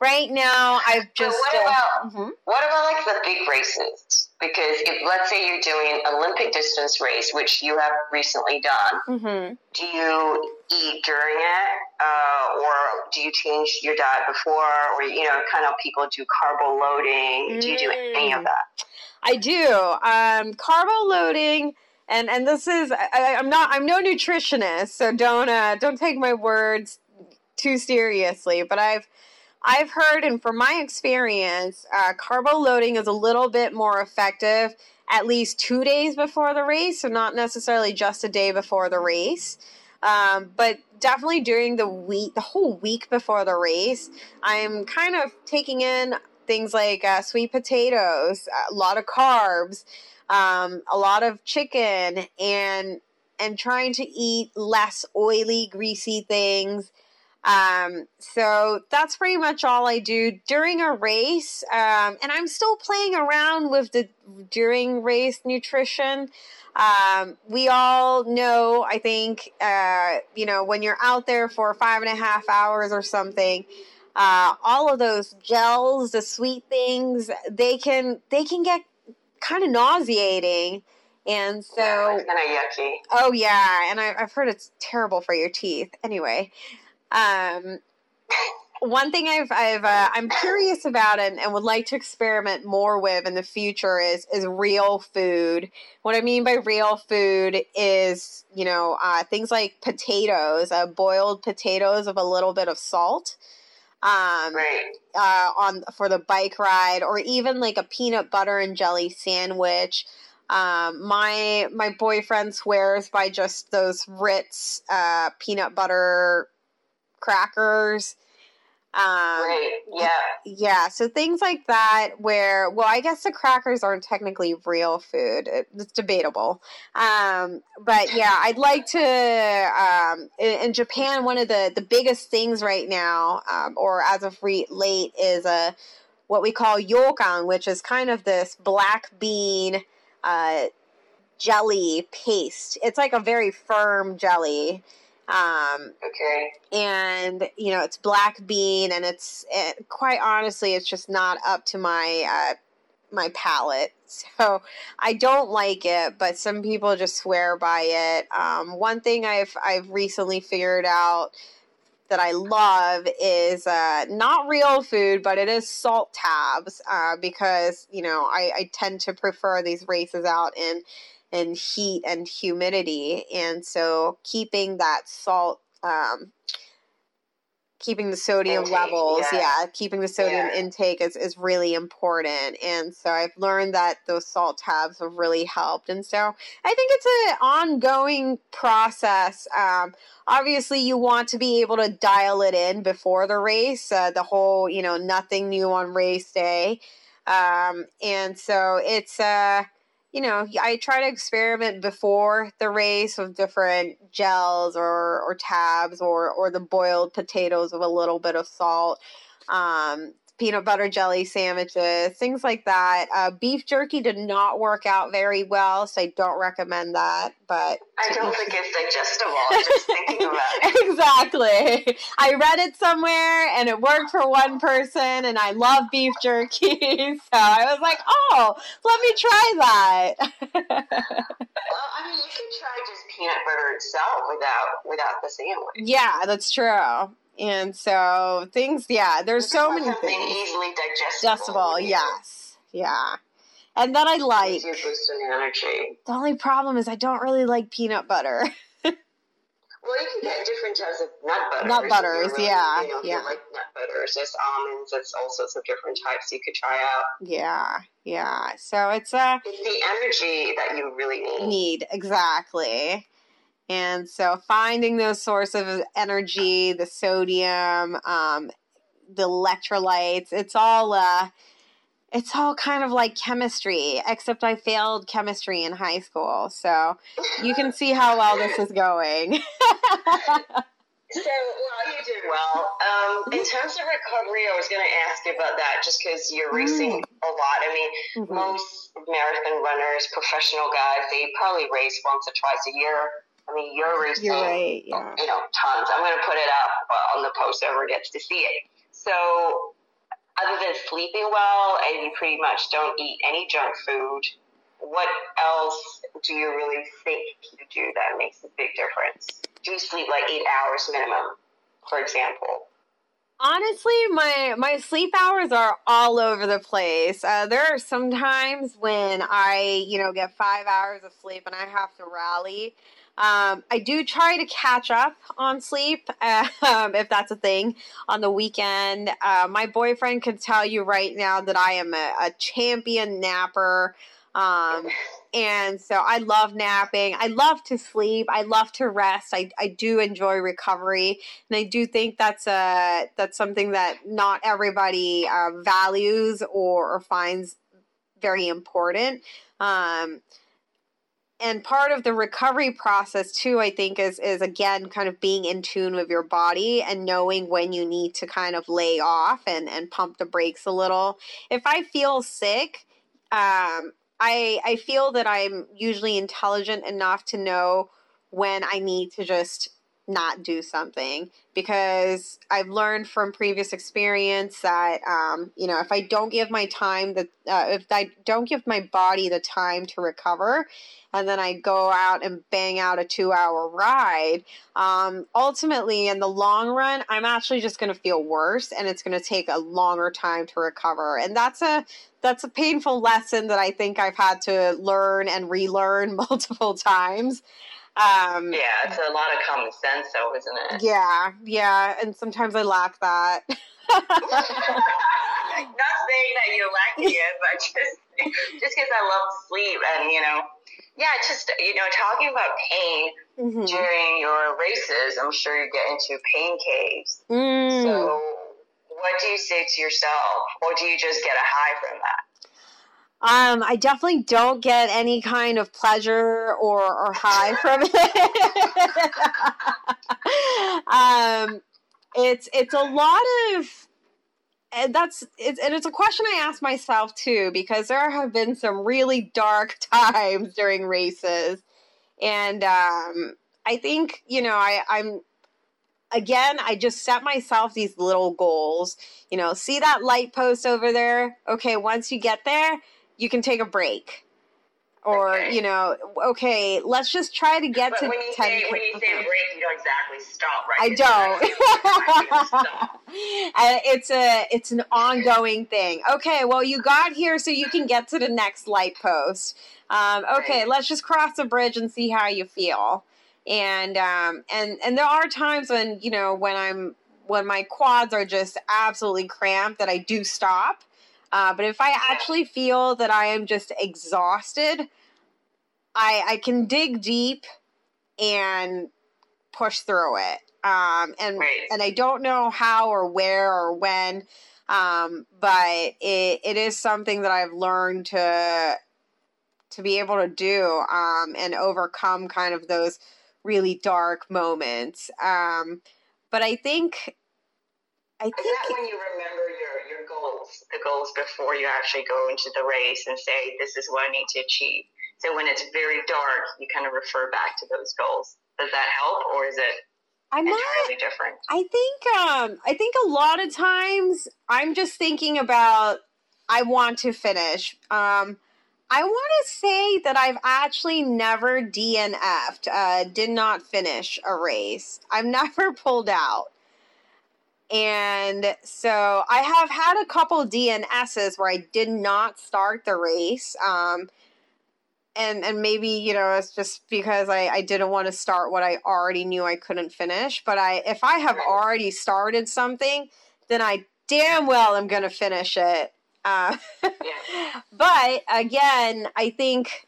right now I've just what about uh, mm-hmm. what about like the big races? Because if let's say you're doing Olympic distance race, which you have recently done, mm-hmm. do you eat during it, uh, or do you change your diet before, or you know, kind of people do carbo loading? Mm. Do you do any of mm. that? I do. Um, carbo loading and and this is I, am not I'm no nutritionist, so don't uh, don't take my words too seriously. But I've I've heard, and from my experience, uh, carbo loading is a little bit more effective at least two days before the race, so not necessarily just a day before the race. Um, but definitely during the week, the whole week before the race, I'm kind of taking in things like uh, sweet potatoes, a lot of carbs, um, a lot of chicken, and and trying to eat less oily, greasy things. Um, so that's pretty much all I do during a race. Um, and I'm still playing around with the during race nutrition. Um, we all know, I think, uh, you know, when you're out there for five and a half hours or something, uh, all of those gels, the sweet things, they can they can get kind of nauseating. And so, kind of yucky. Oh yeah, and I, I've heard it's terrible for your teeth. Anyway, um, one thing I've, I've uh, I'm curious about and, and would like to experiment more with in the future is is real food. What I mean by real food is you know uh, things like potatoes, uh, boiled potatoes with a little bit of salt. Um, right. uh, on for the bike ride, or even like a peanut butter and jelly sandwich. Um, my my boyfriend swears by just those Ritz uh, peanut butter crackers. Um, right. Yeah. Yeah. So things like that, where well, I guess the crackers aren't technically real food. It's debatable. Um, but yeah, I'd like to. Um, in, in, Japan, one of the the biggest things right now, um, or as of re- late, is a what we call yokan, which is kind of this black bean. Uh, jelly paste. It's like a very firm jelly. Um, okay. And you know, it's black bean, and it's it, quite honestly, it's just not up to my uh, my palate. So I don't like it, but some people just swear by it. Um, one thing I've I've recently figured out that I love is uh, not real food, but it is salt tabs uh, because you know I, I tend to prefer these races out in and heat and humidity. And so keeping that salt, um, keeping the sodium intake, levels, yeah. yeah. keeping the sodium yeah. intake is, is really important. And so I've learned that those salt tabs have really helped. And so I think it's an ongoing process. Um, obviously, you want to be able to dial it in before the race, uh, the whole, you know, nothing new on race day. Um, and so it's, uh, you know, I try to experiment before the race with different gels or, or tabs or, or the boiled potatoes with a little bit of salt. Um, peanut butter jelly sandwiches, things like that. Uh, beef jerky did not work out very well, so I don't recommend that. But I don't think it's digestible. just thinking about it. exactly. I read it somewhere, and it worked for one person, and I love beef jerky, so I was like, "Oh, let me try that." well, I mean, you can try just peanut butter itself without without the sandwich. Yeah, that's true. And so things, yeah, there's so many things. easily digestible. Digestible, yes, yeah. And that I like. Energy. The only problem is I don't really like peanut butter. well, you can get different types of nut butters. Nut butters, really, yeah, you know, yeah. like nut butters. There's almonds. There's all sorts of different types you could try out. Yeah, yeah. So it's a. Uh, it's the energy that you really need. Need exactly. And so finding those sources of energy, the sodium, um, the electrolytes, it's all uh, it's all kind of like chemistry, except I failed chemistry in high school. So you can see how well this is going. So, well, you did well. Um, in terms of recovery, I was going to ask you about that just because you're racing mm. a lot. I mean, mm-hmm. most marathon runners, professional guys, they probably race once or twice a year. I mean, you're racing, you're right, yeah. you know, tons. I'm going to put it up on the post so everyone gets to see it. So, other than sleeping well and you pretty much don't eat any junk food, what else do you really think you do that makes a big difference? Do you sleep like eight hours minimum, for example? Honestly, my my sleep hours are all over the place. Uh, there are some times when I, you know, get five hours of sleep and I have to rally. Um, I do try to catch up on sleep um, if that's a thing on the weekend. Uh, my boyfriend can tell you right now that I am a, a champion napper. Um, and so I love napping. I love to sleep. I love to rest. I, I do enjoy recovery, and I do think that's a that's something that not everybody uh, values or, or finds very important. Um, and part of the recovery process too i think is is again kind of being in tune with your body and knowing when you need to kind of lay off and and pump the brakes a little. If i feel sick um i i feel that i'm usually intelligent enough to know when i need to just not do something because I've learned from previous experience that um, you know if I don't give my time the uh, if I don't give my body the time to recover, and then I go out and bang out a two hour ride, um, ultimately in the long run I'm actually just going to feel worse, and it's going to take a longer time to recover, and that's a that's a painful lesson that I think I've had to learn and relearn multiple times. Um, yeah, it's a lot of common sense, though, isn't it? Yeah, yeah, and sometimes I lack that. Not saying that you're lacking it, but just just because I love sleep and you know, yeah, just you know, talking about pain mm-hmm. during your races, I'm sure you get into pain caves. Mm. So, what do you say to yourself, or do you just get a high from that? Um, I definitely don't get any kind of pleasure or, or high from it. um, it's it's a lot of and that's it's and it's a question I ask myself too because there have been some really dark times during races, and um, I think you know I I'm again, I just set myself these little goals. You know, see that light post over there? Okay, once you get there, you can take a break. Or okay. you know, okay, let's just try to get but to when you 10 say, when you say break, you don't exactly stop, right? I don't. it's a it's an ongoing thing. Okay, well, you got here so you can get to the next light post. Um, okay, right. let's just cross the bridge and see how you feel. And um, and and there are times when you know when I'm when my quads are just absolutely cramped that I do stop uh, but if I actually feel that I am just exhausted, I I can dig deep and push through it. Um, and right. and I don't know how or where or when, um, but it, it is something that I've learned to to be able to do um, and overcome kind of those really dark moments. Um, but I think I think is that when you remember goals, before you actually go into the race and say, this is what I need to achieve. So when it's very dark, you kind of refer back to those goals. Does that help or is it I'm entirely not, different? I think um, I think a lot of times I'm just thinking about I want to finish. Um, I want to say that I've actually never DNF'd, uh, did not finish a race. I've never pulled out. And so I have had a couple DNSs where I did not start the race. Um, and, and maybe, you know, it's just because I, I didn't want to start what I already knew I couldn't finish. But I if I have already started something, then I damn well am going to finish it. Uh. But again, I think,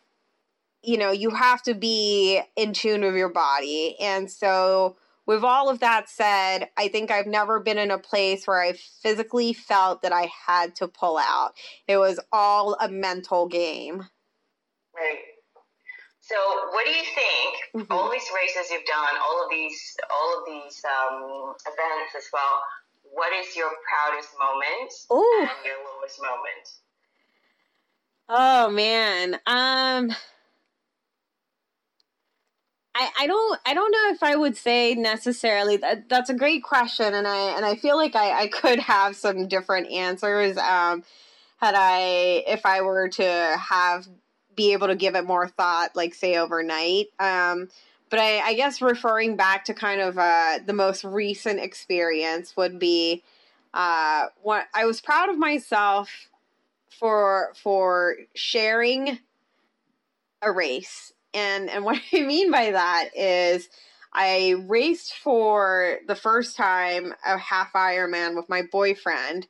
you know, you have to be in tune with your body. And so with all of that said, I think I've never been in a place where I physically felt that I had to pull out. It was all a mental game. Right. So, what do you think? Mm-hmm. All these races you've done, all of these, all of these um, events as well. What is your proudest moment Ooh. and your lowest moment? Oh man. Um I, I don't I don't know if I would say necessarily that that's a great question and I and I feel like I, I could have some different answers um, had I if I were to have be able to give it more thought like say overnight um, but I, I guess referring back to kind of uh, the most recent experience would be uh, what I was proud of myself for for sharing a race and and what I mean by that is I raced for the first time a half Ironman with my boyfriend,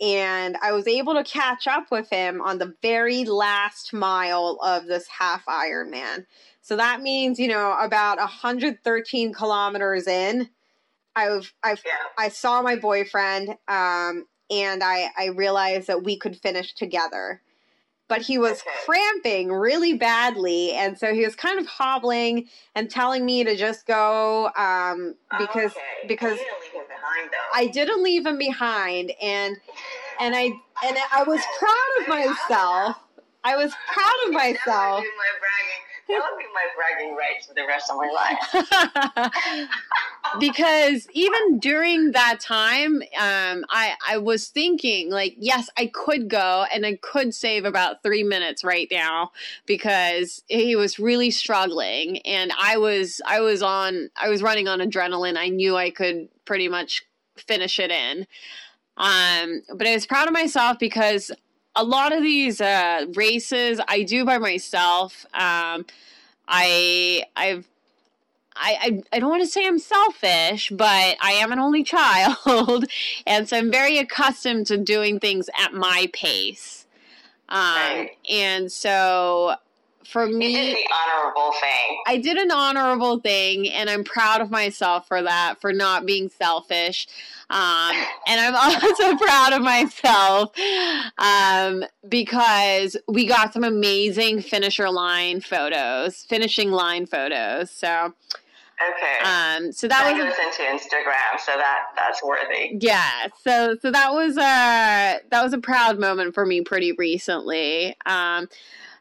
and I was able to catch up with him on the very last mile of this half Ironman. So that means, you know, about 113 kilometers in, I've, I've yeah. I saw my boyfriend, um, and I, I realized that we could finish together but he was okay. cramping really badly and so he was kind of hobbling and telling me to just go um, because okay. because behind, I didn't leave him behind and and I and I was proud of myself. I was proud of myself that would be my bragging rights for the rest of my life. because even during that time, um, I I was thinking like, yes, I could go and I could save about three minutes right now because he was really struggling, and I was I was on I was running on adrenaline. I knew I could pretty much finish it in. Um, but I was proud of myself because a lot of these uh, races I do by myself. Um, I I've I, I, I don't want to say I'm selfish, but I am an only child, and so I'm very accustomed to doing things at my pace. Um, right. And so for me, you did the honorable thing. I did an honorable thing, and I'm proud of myself for that, for not being selfish. Um, and I'm also proud of myself um, because we got some amazing finisher line photos, finishing line photos. So. Okay. Um. So that, that was goes into Instagram, so that that's worthy. Yeah. So so that was a that was a proud moment for me pretty recently. Um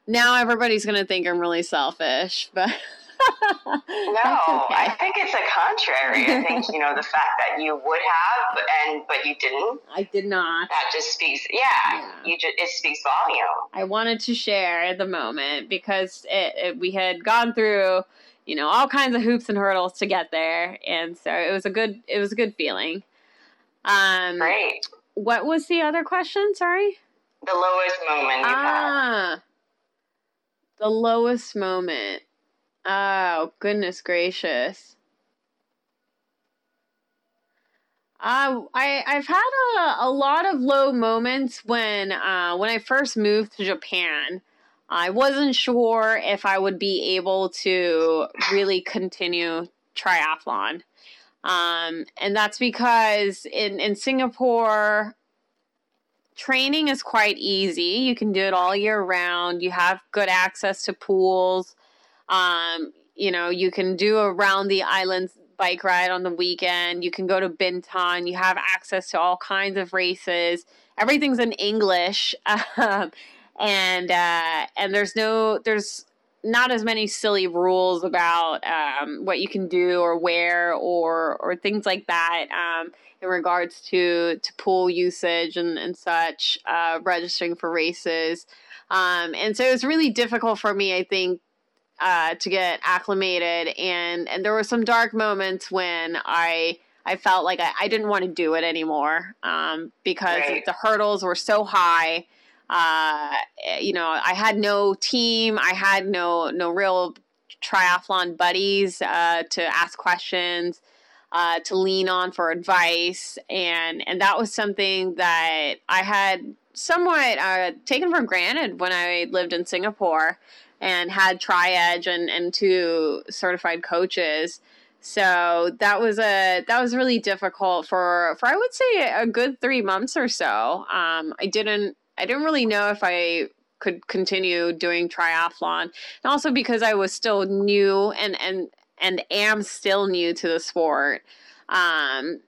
now everybody's going to think I'm really selfish, but. no, okay. I think it's a contrary. I think you know the fact that you would have and but you didn't. I did not. That just speaks. Yeah, yeah. you just it speaks volume. I wanted to share the moment because it, it, we had gone through you know all kinds of hoops and hurdles to get there, and so it was a good it was a good feeling. Um, Great. What was the other question? Sorry. The lowest moment you ah. had. The lowest moment. Oh, goodness gracious. Uh, I I've had a, a lot of low moments when uh, when I first moved to Japan. I wasn't sure if I would be able to really continue triathlon. Um, and that's because in, in Singapore, training is quite easy. You can do it all year round. You have good access to pools. Um, you know, you can do around the islands bike ride on the weekend. You can go to Bintan. You have access to all kinds of races. Everything's in English, um, and uh, and there's no there's not as many silly rules about um, what you can do or where or or things like that. Um, in regards to to pool usage and and such, uh, registering for races, um, and so it was really difficult for me. I think uh, to get acclimated, and and there were some dark moments when I. I felt like I, I didn't want to do it anymore um, because right. the hurdles were so high. Uh, you know, I had no team. I had no no real triathlon buddies uh, to ask questions uh, to lean on for advice, and and that was something that I had somewhat uh, taken for granted when I lived in Singapore and had TriEdge and and two certified coaches. So that was a that was really difficult for for I would say a good three months or so. Um, I didn't I didn't really know if I could continue doing triathlon, and also because I was still new and and and am still new to the sport. Um,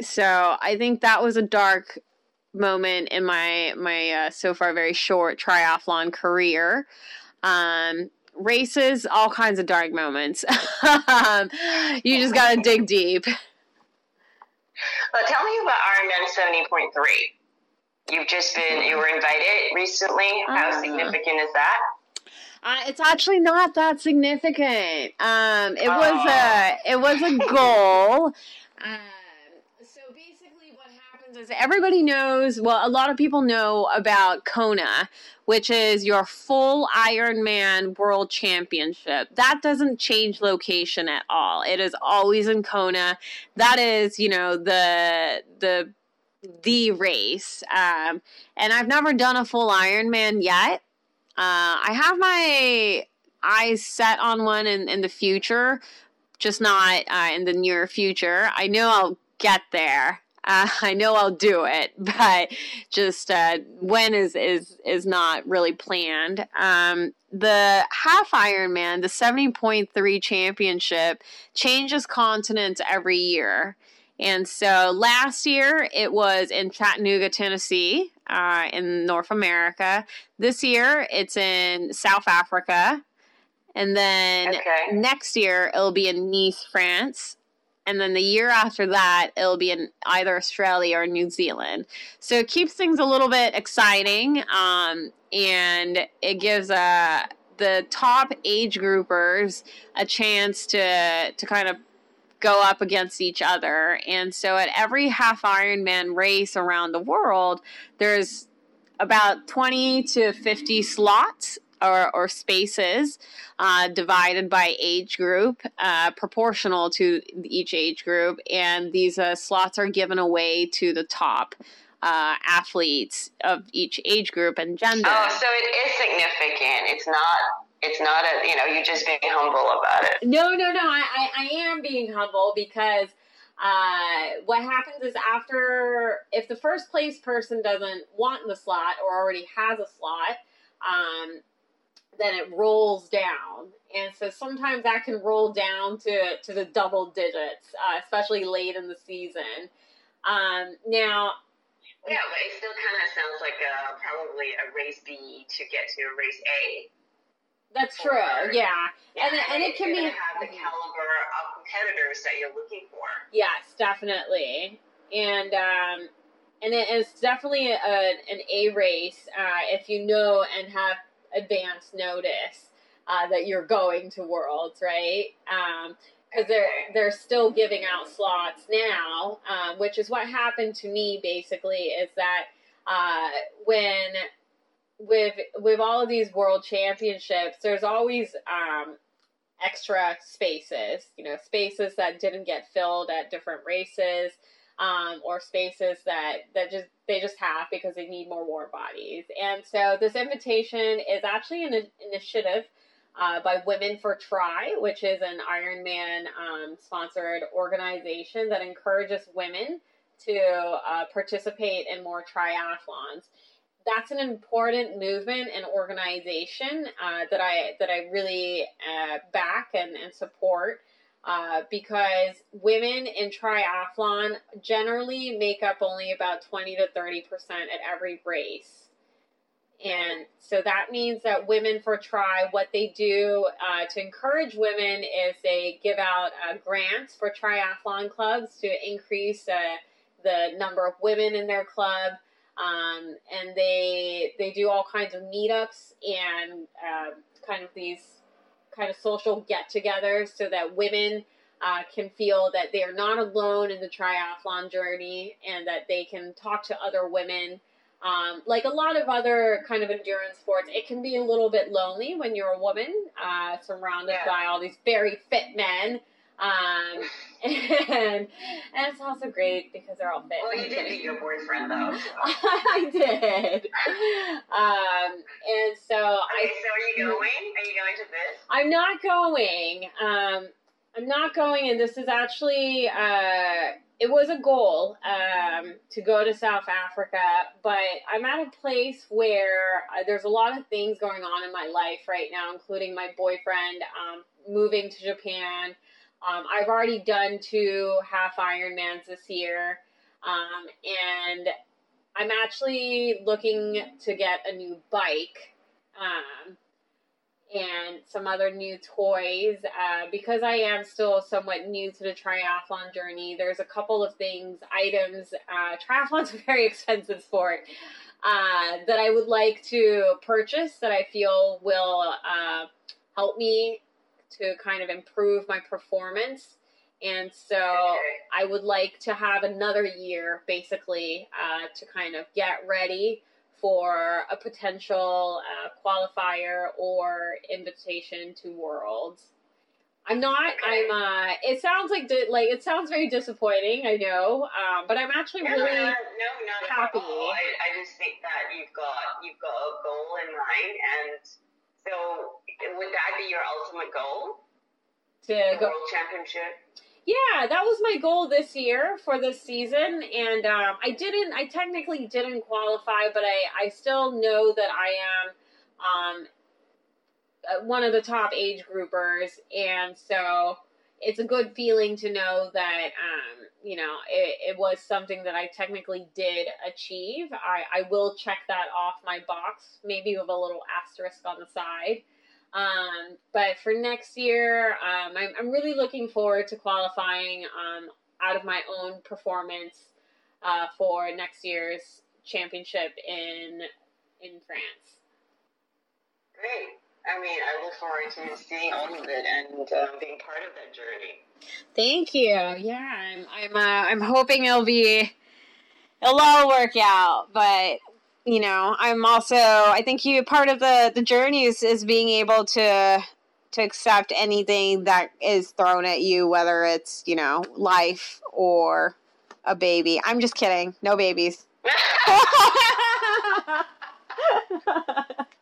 so I think that was a dark moment in my my uh, so far very short triathlon career. Um, races, all kinds of dark moments. um, you just got to dig deep. Well, tell me about Ironman seventy point three. You've just been you were invited recently. How uh, significant is that? Uh, it's actually not that significant. Um, it oh. was a it was a goal. Um, so basically, what happens is everybody knows, well, a lot of people know about Kona, which is your full Ironman World Championship. That doesn't change location at all. It is always in Kona. That is, you know, the the the race. Um, and I've never done a full Ironman yet. Uh, I have my eyes set on one in, in the future, just not uh, in the near future. I know I'll get there. Uh, I know I'll do it, but just uh, when is is is not really planned. Um, the half Ironman, the seventy point three championship, changes continents every year. And so last year it was in Chattanooga, Tennessee, uh, in North America. This year it's in South Africa. And then okay. next year it'll be in Nice, France. And then the year after that, it'll be in either Australia or New Zealand. So it keeps things a little bit exciting. Um, and it gives uh, the top age groupers a chance to, to kind of go up against each other. And so at every half Ironman race around the world, there's about 20 to 50 slots or, or spaces uh, divided by age group, uh, proportional to each age group. And these uh, slots are given away to the top. Uh, athletes of each age group and gender. Oh, so it is significant. It's not it's not a you know you're just being humble about it. No no no i i, I am being humble because uh, what happens is after if the first place person doesn't want the slot or already has a slot um, then it rolls down. And so sometimes that can roll down to to the double digits uh, especially late in the season. Um, now yeah, but it still kind of sounds like a, probably a race B to get to a race A. That's true. Yeah. yeah. And, and, it can be have the caliber of competitors that you're looking for. Yes, definitely. And um, and it is definitely a, an A race uh, if you know and have advance notice uh, that you're going to Worlds, right? Um, because they're they're still giving out slots now, um, which is what happened to me. Basically, is that uh, when with with all of these world championships, there's always um, extra spaces. You know, spaces that didn't get filled at different races, um, or spaces that that just they just have because they need more war bodies. And so this invitation is actually an initiative. Uh, by Women for Tri, which is an Ironman um, sponsored organization that encourages women to uh, participate in more triathlons that's an important movement and organization uh, that I that I really uh, back and, and support uh, because women in triathlon generally make up only about 20 to 30 percent at every race. And so that means that Women for Tri, what they do uh, to encourage women is they give out uh, grants for triathlon clubs to increase uh, the number of women in their club. Um, and they they do all kinds of meetups and uh, kind of these kind of social get-togethers so that women uh, can feel that they are not alone in the triathlon journey and that they can talk to other women. Um, like a lot of other kind of endurance sports, it can be a little bit lonely when you're a woman uh, surrounded yeah. by all these very fit men um, and, and it's also great because they're all fit. Well, you did meet your boyfriend though. So. I did. Um, and so okay, I. So are you going? Are you going to this? I'm not going. Um, I'm not going, and this is actually. Uh, it was a goal um, to go to South Africa, but I'm at a place where uh, there's a lot of things going on in my life right now, including my boyfriend um, moving to Japan. Um, I've already done two half Ironmans this year, um, and I'm actually looking to get a new bike um, and some other new toys uh, because I am still somewhat new to the triathlon journey. There's a couple of things, items. Uh, triathlon's a very expensive sport. Uh, that I would like to purchase that I feel will uh, help me to kind of improve my performance And so. I would like to have another year, basically, uh, to kind of get ready for a potential uh, qualifier or invitation to Worlds. I'm not. I'm. Uh. It sounds like di- like it sounds very disappointing. I know. Um. But I'm actually no, really no, no, not happy. I, I just think that you've got you've got a goal in mind, and so would that be your ultimate goal? To go world championship. Yeah, that was my goal this year for this season, and um, I didn't. I technically didn't qualify, but I I still know that I am um uh, one of the top age groupers, and so it's a good feeling to know that um, you know it, it, was something that I technically did achieve. I, I will check that off my box, maybe with a little asterisk on the side. Um, but for next year, um, I'm, I'm, really looking forward to qualifying um, out of my own performance uh, for next year's championship in in France. Great. I mean, I look forward to seeing all of it and um, being part of that journey. Thank you. Yeah, I'm. I'm. Uh, I'm hoping it'll be. It'll all work out, but you know, I'm also. I think you part of the the journey is is being able to to accept anything that is thrown at you, whether it's you know life or a baby. I'm just kidding. No babies.